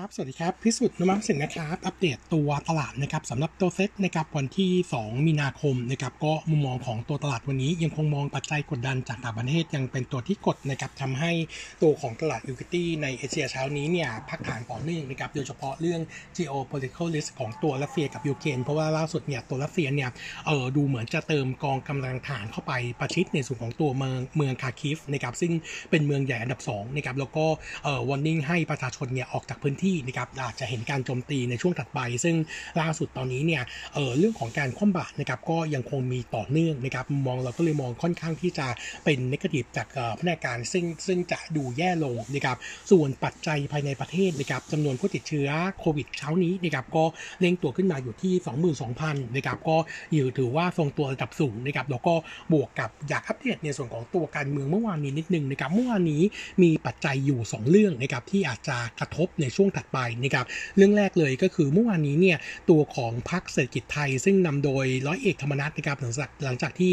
ครับ สวัสดีครับ พิสุทธิ์นุมัมสินนะครับ อัปเดตตัวตลาดนะครับสำหรับตัวเซ็ตนะครับวันที่ 2 มีนาคมนะครับก็มุมมองของตัวตลาดวันนี้ยังคงมองปัจจัยกดดันจากต่างประเทศยังเป็นตัวที่กดนะครับทำให้ตัวของตลาด equity ในเอเชียเช้านี้เนี่ยพักฐานต่อเนื่องนะครับโดยเฉพาะเรื่อง geopolitical risk ของตัวรัสเซียกับยูเครนเพราะว่าล่าสุดเนี่ยตัวรัสเซียเนี่ยเออดูเหมือนจะเติมกองกำลังฐานเข้าไปประชิดในส่วนของตัวเมืองเมืองคาคิฟนะครับซึ่งเป็นเมืองใหญ่อันดับ2นะครับแล้วก็เออ warning ให้ประชาชนเนี่ยออกจากพื้นที่นะครับอาจจะเห็นการโจมตีในช่วงถัดไป ซึ่งล่าสุดตอนนี้เนี่ยเออเรื่องของการคว่ำบาตรนะครับก็ยังคงมีต่อเนื่องนะครับมองเราก็เลยมองค่อนข้างที่จะเป็นนกาทีฟจากพนักานซึ่งซึ่งจะดูแย่ลงนะครับส่วนปัจจัยภายในประเทศนะครับจำนวนผู้ติดเชื้อโควิดเช้านี้นะครับก็เร่งตัวขึ้นมาอยู่ที่ 22,000นะครับก็อยู่ถือว่าทรงตัวระดับสูงนะครับแล้วก็บวกกับอยากอัปเดตในส่วนของตัวการเมืองเมื่อวานนี้นิดนึงนะครับเมื่อวานนี้มีปัจจัยอยู่ 2 เรื่องนะครับที่อาจจะกระทบในช่วงถัดไปนะครับเรื่องแรกเลยก็คือเมื่อวานนี้เนี่ยตัวของพรรคเศรษฐกิจไทย ซึ่งนำโดยร้อยเอกธรรมนัฐนะครับหลังจากหลังจากที่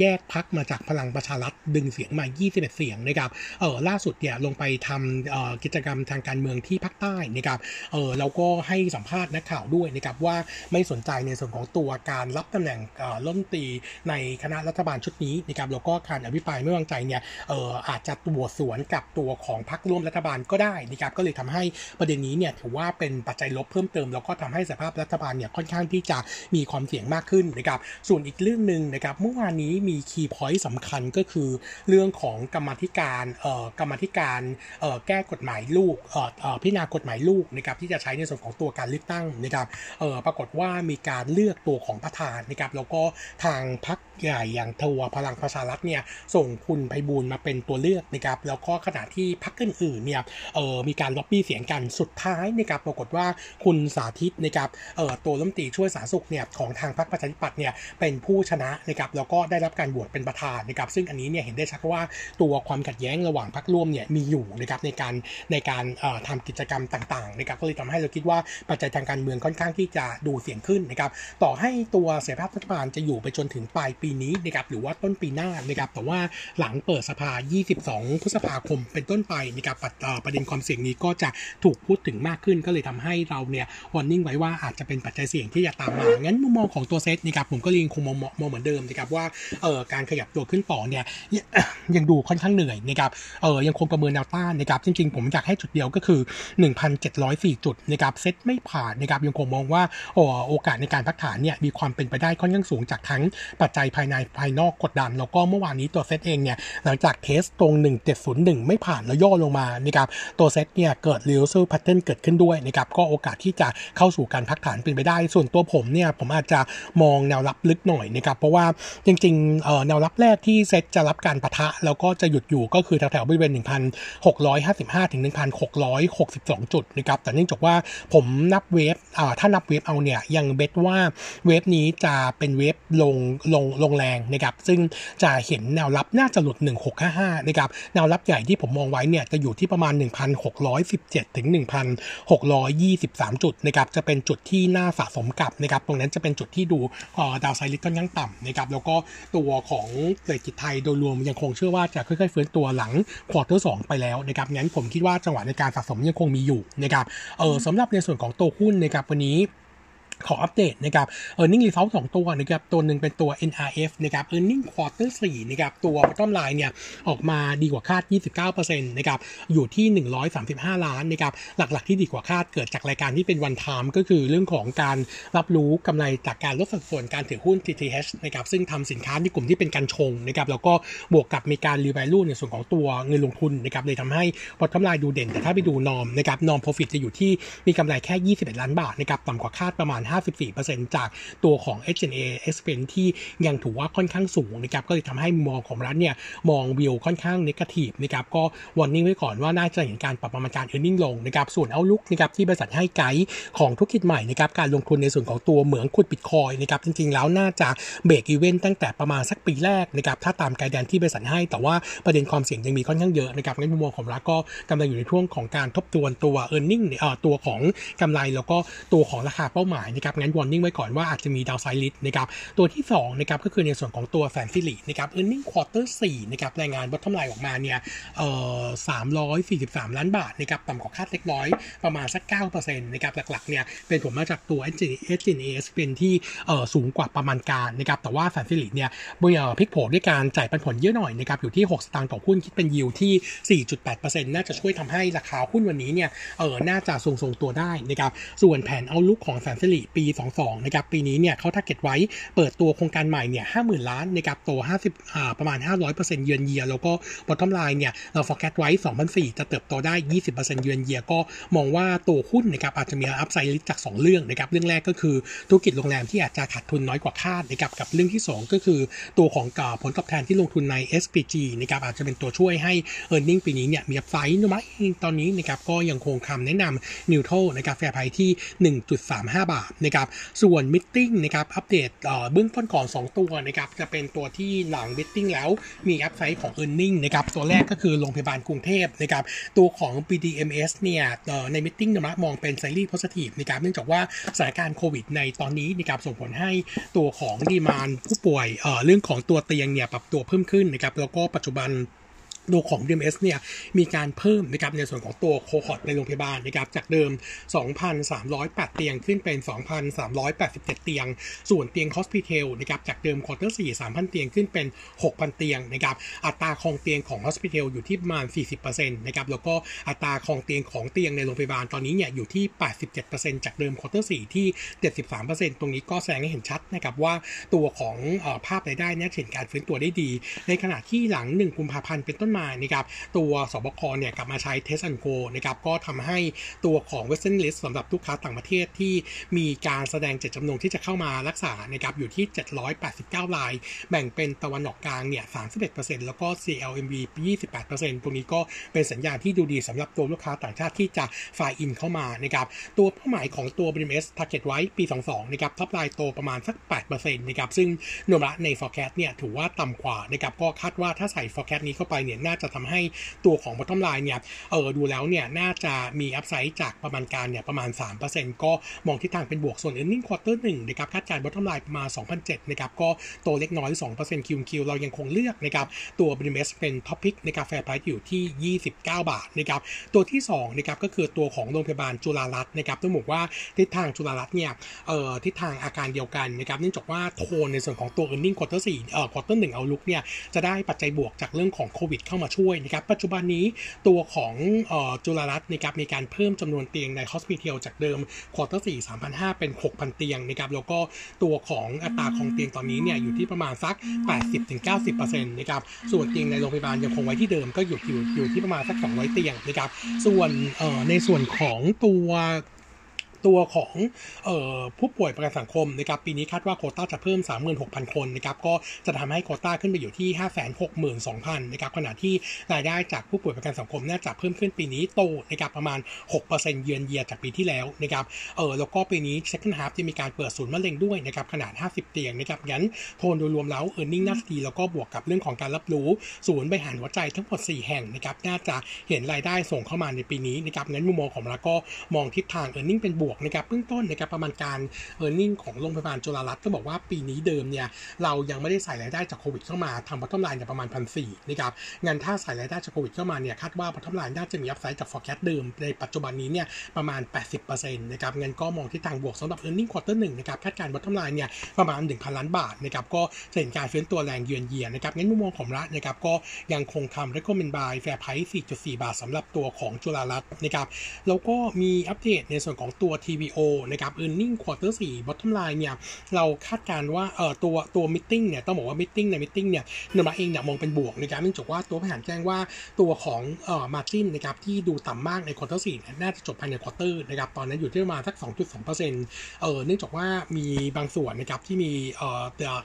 แยกพรรคมาจากพลังประชารัฐดึงเสียงมา 21 เสียงนะครับเออล่าสุดเนี่ยลงไปทำกิจกรรมทางการเมืองที่ภาคใต้นะครับเออเราก็ให้สัมภาษณ์นักข่าวด้วยนะครับว่าไม่สนใจในส่วนของตัวการรับตำแหน่งรัฐมตีในคณะรัฐบาลชุดนี้นะครับแล้วก็การอภิปรายไม่วางใจเนี่ยเอออาจจะตรวจสวนกับตัวของพรรคร่วมรัฐบาลก็ได้นะครับก็เลยทำให้ประเด็นนี้เนี่ยถือว่าเป็นปัจจัยลบเพิ่มเติมแล้วก็ทำให้สภาพรัฐบาลเนี่ยค่อนข้างที่จะมีความเสี่ยงมากขึ้นนะครับส่วนอีกเรื่องหนึ่งนะครับเมื่อวานนี้มีคีย์พอยต์สำคัญก็คือเรื่องของกรรมธิการเอ่อกรรมธิการเอ่อแก้กฎหมายลูกเอ่อเอ่อพิจารณากฎหมายลูกนะครับที่จะใช้ในส่วนของตัวการเลือกตั้งนะครับเอ่อปรากฏว่ามีการเลือกตัวของประธานนะครับแล้วก็ทางพรรคใหญ่อย่างทัวพลังประชารัฐเนี่ยส่งคุณไพบูลมาเป็นตัวเลือกนะครับแล้วก็ขณะที่พรรคอื่นๆเนี่ยเอ่อมีการล็อบบี้เสียงกันสุดท้ายนะครับปรากฏว่าคุณสาธิตนะครับเอ่อตัวรัฐมนตรีช่วยสาธารณสุขเนี่ยของทางพรรคประชาธิปัตย์เนี่ยเป็นผู้ชนะนะครับแล้วก็ได้รับการโหวตเป็นประธานนะครับซึ่งอันนี้เนี่ยเห็นได้ชัดว่าตัวความขัดแย้งระหว่างพรรคร่วมเนี่ยมีอยู่นะครับในการในการเอ่อทำกิจกรรมต่างๆนะครับก็เลยทำให้เราคิดว่าปัจจัยทางการเมืองค่อนข้างที่จะดูเสียงขึ้นนะครับต่อให้ตัวเสรีภาพรัฐบาลจะอยู่ไปจนถึงปลายปีนี้นะครับหรือว่าต้นปีหน้านะครับแต่ว่าหลังเปิดสภา 22 พฤษภาคมเป็นต้นไปนะครับประเด็นความเสี่ยงนี้ก็จะถูกพูดถึงมากขึ้นก็เลยทำให้เราเนี่ยวอร์นิ่งไว้ว่าอาจจะเป็นปัจจัยเสี่ยงที่จะตามมา งั้นมุมมองของตัวเซตนะครับผมก็ยังคงมองมองเหมือนเดิมนะครับว่าเออการขยับตัวขึ้นต่อเนี่ยยังดูค่อนข้างเหนื่อยนะครับเออยังคงประเมินแนวต้านนะครับจริงๆ ผมอยากให้จุดเดียวก็คือ 1,704 จุดนะครับเซตไม่ผ่านนะครับยังคงมองว่าโอ,โอกาสในการพักฐานเนี่ยมีความเป็นไปได้ค่อนข้างสูงจากทั้งปัจจัยภายในภายนอกกดดัน แล้วก็เมื่อวานนี้ตัวเซตเองเนี่ยหลังจากเทสตรง 1701 ไม่ผ่านแล้วย่อลงมานะครับตัวเซตเนี่ยเกิด reversal pattern เกิดขึ้นด้วยนะครับก็โอกาสที่จะเข้าสู่การพักฐานเป็นไปได้ ส่วนตัวผมเนี่ยผมอาจจะมองแนวรับลึกหน่อยนะครับเพราะว่าจริงๆแนวรับแรกที่เซตจะรับการปะทะ แล้วก็จะหยุดอยู่ก็คือแถวๆบริเวณ 1,655 ถึง 1,662 จุดนะครับแต่เนื่องจากว่าผมนับเวฟถ้านับเวฟเอาเนี่ยยังเบสว่าเวฟนี้จะเป็นเวฟลงลงลงแรงนะครับซึ่งจะเห็นแนวรับน่าจะหลุด 1655นะครับแนวรับใหญ่ที่ผมมองไว้เนี่ยจะอยู่ที่ประมาณ 1,617ถึงง 1,623 จุดนะครับจะเป็นจุดที่น่าสะสมกับนะครับตรงนั้นจะเป็นจุดที่ดูดาวไซริสก็ยังต่ำนะครับแล้วก็ตัวของเศรษฐกิจไทยโดยรวมยังคงเชื่อว่าจะค่อยๆฟื้นตัวหลังควอเตอร์สไปแล้วนะครับงั้นผมคิดว่าจังหวะในการสะสมยังคงมีอยู่นะครับเออสำหรับในส่วนของตัวหุ้นนะครับวันนี้ ขออัปเดตนะครับ earning result สองตัวนะครับ ตัวหนึ่งเป็นตัว NRF นะครับ earning quarter 4นะครับ ตัว bottom line เนี่ยออกมาดีกว่าคาด 29%นะครับ อยู่ที่ 135 ล้านนะครับ หลักๆที่ดีกว่าคาดเกิดจากรายการที่เป็น one time ก็คือเรื่องของการรับรู้กำไรจากการลดสัดส่วนการถือหุ้น TTH นะครับซึ่งทำสินค้าในกลุ่มที่เป็นการชงนะครับแล้วก็บวกกับมีการ revalue ในส่วนของตัวเงินลงทุนนะครับเลยทำให้ bottom line ดูเด่น แต่ถ้าไปดูนอมนะครับนอม profit จะอยู่ที่มีกำไรแค่ 21 ล้านบาทนะครับต่ำกว่าคาดประมาณ54%จากตัวของ H&A expense ที่ยังถือว่าค่อนข้างสูงนะครับก็เลยทำให้มองของรัฐเนี่ยมองวิวค่อนข้าง negative นะครับก็ warning ไว้ก่อนว่าน่าจะเห็นการปรับประมาณการ earning ลงนะครับส่วน outlook นะครับที่บริษัทให้ไกด์ของธุรกิจใหม่นะครับการลงทุนในส่วนของตัวเหมืองขุดบิตคอยน์นะครับจริงๆ แล้วน่าจะ break even ตั้งแต่ประมาณสักปีแรกนะครับถ้าตาม guidance ที่บริษัทให้ แต่ว่าประเด็นความเสี่ยงยังมีค่อนข้างเยอะนะครับในมุมมองของเราก็กำลังอยู่ในช่วงของการทบทวนตัว e a r n i n g เออตัวของกำไรแล้วก็ตัวของราคาเป้าหมายนะครับงั้น warning ไว้ก่อนว่าอาจจะมี downside risk นะครับตัวที่2นะครับก็คือในส่วนของตัวแสนสิรินะครับ earning quarter สี่นะครับรายงาน bottom line ออกมาเนี่ยเอ่อสามร้อยสี่สิบสามล้านบาทนะครับต่ำกว่าคาดเล็กน้อยประมาณสักเก้าเปอร์เซ็นต์นะครับหลักๆเนี่ยเป็นผลมาจากตัว s g n a s เป็นที่เอ่อสูงกว่าประมาณการนะครับแต่ว่าแสนสิริเนี่ยเมื่อพลิกโผด้วยการจ่ายปันผลเยอะหน่อยนะครับอยู่ที่ 6 สตางค์ต่อหุ้นคิดเป็นยิวที่ 4.8%น่าจะช่วยทำให้ราคาหุ้นวันนี้เนี่ยเออน่าจะทรงๆตัวได้นะครับส่วนแผน outlook ของแสนสิริปี 22 นะครับ ปีนี้เนี่ยเขา target ไว้เปิดตัวโครงการใหม่เนี่ย50,000 ล้านนะครับโต 50อ่าประมาณ 500% year on year แล้วก็ bottom line เนี่ยเรา forecast ไว้ 2004 จะเติบโตได้ 20%เยือนเยียก็มองว่าตัวหุ้นนะครับอาจจะมี upside จาก 2 เรื่องนะครับเรื่องแรกก็คือธุรกิจโรงแรมที่อาจจะขาดทุนน้อยกว่าคาดนะครับกับเรื่องที่ 2 ก็คือตัวของผลตอบแทนที่ลงทุนใน XPG นะครับอาจจะเป็นตัวช่วยให้ e a r n i n g ปีนี้เนี่ยมี upside นะไหมตอนนี้นะครับก็ยังคงคำแนะนำ neutral นะครับ fair price ที่ 1.35 บาทนะครับ ส่วนมิ g นะครับอัปเดตเบื้องต้นก่อน 2 ตัวนะครับจะเป็นตัวที่หลังมิ g แล้วมีอัพไซด์ของ e a r n i n g นะครับตัวแรกก็คือโรงพยาบาลกรุงเทพนะครับตัวของ BDMS เนี่ยในมิ g นะมองเป็นไซรีโพสิทีฟนะครับเนื่องจากว่าสถานการณ์โควิดในตอนนี้นะครับส่งผลให้ตัวของ demand ผู้ป่วยเรื่องของตัวเตียงเนี่ยปรับตัวเพิ่มขึ้นนะครับแล้วก็ปัจจุบัน ตัวของ BDMS เนี่ยมีการเพิ่มนะครับในส่วนของตัว cohort ในโรงพยาบาลนะครับจากเดิม 2,308 เตียงขึ้นเป็น 2,387 เตียง ส่วนเตียง Hospital นะครับจากเดิม quarter 4 3,000 เตียงขึ้นเป็น 6,000 เตียงนะครับอัตราคองเตียงของ Hospital อยู่ที่ประมาณ 40%นะครับแล้วก็อัตราครองเตียงของเตียงในโรงพยาบาลตอนนี้เนี่ยอยู่ที่ 87%จากเดิม quarter 4ที่ 73%ตรงนี้ก็แสดงให้เห็นชัดนะครับว่าตัวของภาพรายได้เนี่ยเห็นการฟื้นตัวได้ดี ในขณะที่หลัง 1 กุมภาพันธ์เป็นต้นมานะครับตัวสบคเนี่ยกลับมาใช้เทส and go นะครับก็ทำให้ตัวของ Western List สำหรับลูกค้าต่างประเทศที่มีการแสดงเจตจำนงที่จะเข้ามารักษานะครับอยู่ที่ 789ราย แบ่งเป็นตะวันออกกลางเนี่ย31%แล้วก็ CLMV 28%ตรงนี้ก็เป็นสัญญาณที่ดูดีสำหรับตัวลูกค้าต่างชาติที่จะไฟอินเข้ามานะครับตัวเป้าหมายของตัว BMS target ไว้ปี 22นะครับท็อปไลน์โตประมาณสัก8%นะครับซึ่งโนมระใน forecast เนี่ยถือว่าต่ำกว่านะครับก็คาดว่าถ้าใส่ forecast นี้เข้าไปเนี่ยน่าจะทำให้ตัวของ bottom line เนี่ยเออดูแล้วเนี่ยน่าจะมีอัพไซด์จากประมาณการเนี่ยประมาณ 3%ก็มองทิศทางเป็นบวกส่วน earning quarter 1นะครับคาดการณ์ bottom line ประมาณ2,007นะครับก็โตเล็กน้อย 2% Q Q เรายังคงเลือกนะครับตัว BMS เป็น top pick นะครับ fair price อยู่ที่ 29 บาทนะครับตัวที่2นะครับก็คือตัวของโรงพยาบาลจุฬารัตน์นะครับต้องบอกว่าทิศทางจุฬารัตน์เนี่ยเอ่อทิศทางอาการเดียวกันนะครับเนื่องจากว่าโทนในส่วนของตัว earning quarter 4เอ่อ quarter 1 outlook เนี่ยจะได้ปัจจัยบวกจากเรื่องของโควิดเข้ามาช่วยนะครับปัจจุบันนี้ตัวของจุฬารัตน์นะครับมีการเพิ่มจำนวนเตียงในฮอสพิทอลจากเดิมควอเตอร์สี่สามพันห้าเป็นหกพันเตียงนะครับแล้วก็ตัวของอัตราของเตียงตอนนี้เนี่ยอยู่ที่ประมาณสักแปดสิบถึงเก้าสิบเปอร์เซ็นต์นะครับส่วนเตียงในโรงพยาบาลยังคงไว้ที่เดิมก็อยู่อยู่อยู่ที่ประมาณสักสองร้อยเตียงนะครับส่วนในส่วนของตัว ตัวของออผู้ป่วยประกันสังคมนะครับปีนี้คาดว่าโควต้าจะเพิ่ม 36,000 คนนะครับก็จะทำให้โควต้าขึ้นไปอยู่ที่ 562,000นะครับขณะที่รายได้จากผู้ป่วยประกันสังคมน่าจะเพิ่มขึ้นปีนี้โตนะครับประมาณ 6%เยือนเยียจากปีที่แล้วนะครับเออแล้วก็ปีนี้ second half จะมีการเปิดศูนย์มะเร็งด้วยนะครับขนาด 50 เตียงนะครับงั้นโทนโดยรวมแล้ว earning น่าดีแล้วก็บวกกับเรื่องของการรับรู้ศูนย์บริหารหัวใจทั้งหมด 4 แห่งนะครับน่าจะเห็นรายได้ส่งเข้ามาในปีนี้นะครับงั้นมุมมองของเราก็มองทิศทาง earning เป็นบวกนะครับเบื้องต้นนะครับประมาณการ earning ของโรงพยาบาลจุฬารัตน์ก็บอกว่าปีนี้เดิมเนี่ยเรายังไม่ได้ใส่รายได้จากโควิดเข้ามาทำ bottom line เนี่ยประมาณพันสี่นะครับงั้นถ้าใส่รายได้จากโควิดเข้ามาเนี่ยคาดว่า bottom line น่าจะมี upside จาก forecast เดิมในปัจจุบันนี้เนี่ยประมาณ 80%นะครับงั้นก็มองทิศทางบวกสำหรับ earning quarter หนึ่งนะครับคาดการณ์ bottom line เนี่ยประมาณ 1,000 ล้านบาทนะครับก็จะเห็นการเฟื้นตัวแรงเยือนเยียนะครับงั้นมุมมองของรัฐนะครับก็ยังคงคำ recommend buy fair price 4.4 บาทสำหรับตัวของจุฬารัตน์นะครับแล้วก็มีอัปเดตในส่วนของตัว TVO นะครับ earning quarter 4 bottom line เนี่ย เราคาดการว่าเอ่อตัวตัว meeting เนี่ย ต้องบอกว่า meeting ใน meeting เนี่ยนมาเองเนี่ยมองเป็นบวกนะครับเนื่องจากว่าตัวผู้บริหารแจ้งว่าตัวของเอ่อ margin นะครับที่ดูต่ำมากใน quarter 4เนี่ยน่าจะจบภายใน quarter นะครับ ตอนนั้นอยู่ที่ประมาณสัก 2.2%เออเนื่องจากว่ามีบางส่วนนะครับที่มีเอ่อ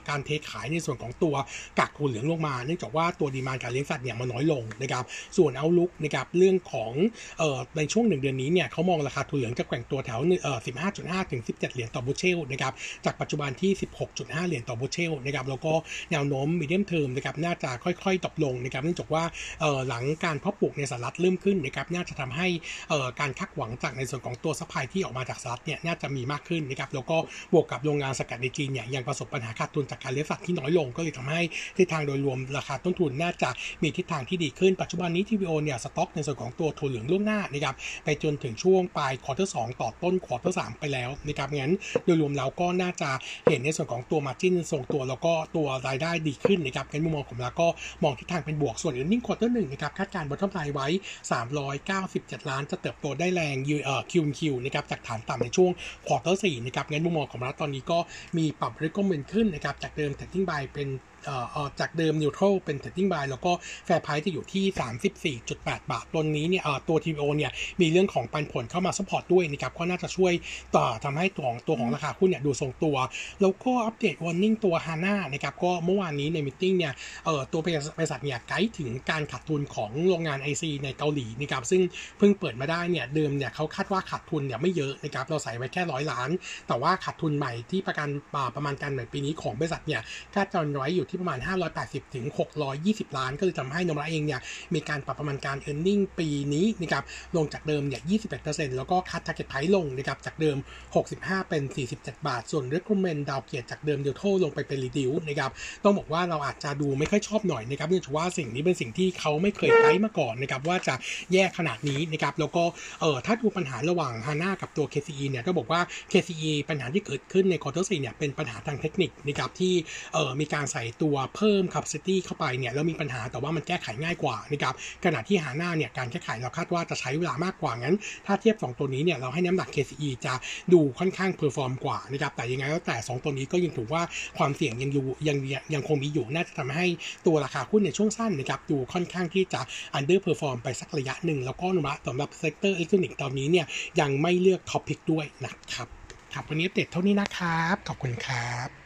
การเทขายในส่วนของตัวกักทุนเหลืองลงมา เนื่องจากว่าตัวดีมานการเลี้ยงสัตว์เนี่ยมันน้อยลงนะครับ ส่วนเอาลุกนะครับเรื่องของเอ่อในช่วงหนึ่งเดือนนี้เนี่ยเขามองราคาทุนเหลืองจะแกว่งตัวแถวเอ่อ15.5 ถึง 17 เหรียญต่อบูเชลนะครับ จากปัจจุบันที่ 16.5 เหรียญต่อบูเชลนะครับ แล้วก็แนวโน้มมีเดียมเทอมนะครับ น่าจะค่อยๆตกลงนะครับ เนื่องจากว่าเอ่อหลังการเพาะปลูกในสหรัฐเริ่มขึ้นนะครับ น่าจะทำให้เอ่อการคาดหวังจากในส่วนของตัว supply ที่ออกมาจากสหรัฐเนี่ย น่าจะมีมากขึ้นนะครับ แล้วก็บวกกับโรงงานสกัดในจีนเนี่ย ยังประสบปัญหาขาดทุนจากการเลี้ยงสัตว์ที่น้อยลง ก็เลยทำให้ทิศทางโดยรวมราคาต้นทุนน่าจะมีทิศทางที่ดีขึ้น ปัจจุบันนี้ TVO เนี่ยสต็อกในส่วนของตัวถั่วเหลืองล่วงหน้านะครับไปจนถึงช่วงปลาย quarter สองต่อต้น quarter สามไปแล้วนะครับงั้นโดยรวมแล้วก็น่าจะเห็นในส่วนของตัว margin ทรงตัวแล้วก็ตัวรายได้ดีขึ้นนะครับในมุมมองของเราก็มองทิศทางเป็นบวกส่วน earning quarter หนึ่งนะครับคาดการณ์ bottom line ไว้ 397 ล้านจะเติบโตได้แรงยูเอ่อ QQ นะครับจากฐานต่ำในช่วง quarter สี่นะครับงั้นมุมมองของเราตอนนี้ก็มีปรับ recommend ขึ้นนะครับจากเดิม trading buy เป็น เอ่อจากเดิม neutral เป็น trading buy แล้วก็แฟร์ไพร e จะอยู่ที่ 34.8 บาท ตัวนี้เนี่ยตัว TVO เนี่ยมีเรื่องของปันผลเข้ามา support ด้วยนะครับก็น่าจะช่วยต่อทำให้ตัวของตัวของราคาหุ้นเนี่ยดูทรงตัว แล้วก็อัปเดตวอร์นิ่งตัว HANA นะครับก็เมื่อวานนี้ในมิ팅เนี่ยเอ่อตัวบริษัทเนี่ยไกด์ถึงการขาดทุนของโรงงาน IC ในเกาหลีนะครับซึ่งเพิ่งเปิดมาได้เนี่ยเดิมเนี่ยเขาคาดว่าขาดทุนเนี่ยไม่เยอะนะครับเราใส่ไว้แค่ร้อยล้าน แต่ว่าขาดทุนใหม่ที่ประกันประมาณการใหม่ปีนี้ของบริษัทเนี่ยคาดการไว้อยู่ที่ประมาณ 580 ถึง 620 ล้าน ก็เลยทำให้นมระเองเนี่ยมีการปรับประมาณการ e a r n i n g ปีนี้นะครับลงจากเดิมเนี่ย21%แล้วก็คัด target price ลงนะครับจากเดิม 65 เป็น 47 บาท ส่วน recommend ดาวเกียรจากเดิมเดลโทลงไปเป็น reduce นะครับต้องบอกว่าเราอาจจะดูไม่ค่อยชอบหน่อยนะครับเนื่องจากว่าสิ่งนี้เป็นสิ่งที่เขาไม่เคยไกด์มาก่อนนะครับว่าจะแย่ขนาดนี้นะครับแล้วก็เออถ้าดูปัญหาระหว่าง HANA กับตัว KCE เนี่ยก็บอกว่า KCE ปัญหาที่เกิดขึ้นใน quarter 4เนี่ยเป็นปัญหาทางเทคนิคนะครับที่เออมีการใส่ตัวเพิ่ม capacity เข้าไปเนี่ยแล้วมีปัญหาแต่ว่ามันแก้ไขง่ายกว่านะครับขณะที่ HANA เนี่ยการแก้ไขเราคาดว่าจะใช้เวลามากกว่างั้น ถ้าเทียบ 2 ตัวนี้เนี่ยเราให้น้ำหนัก KCE จะดูค่อนข้าง perform กว่านะครับแต่ยังไงก็แต่ 2 ตัวนี้ก็ยังถือว่าความเสี่ยงยังอยู่ยังยังคงมีอยู่น่าจะทำให้ตัวราคาหุ้นในช่วงสั้นนะครับดูค่อนข้างที่จะ under perform ไปสักระยะหนึ่งแล้วก็นุมะสำหรับ sector อิเล็กทรอนิกส์ตอนนี้เนี่ยยังไม่เลือก top pick ด้วยนะครับครับวันนี้เด็ดเท่านี้นะครับ ขอบคุณครับ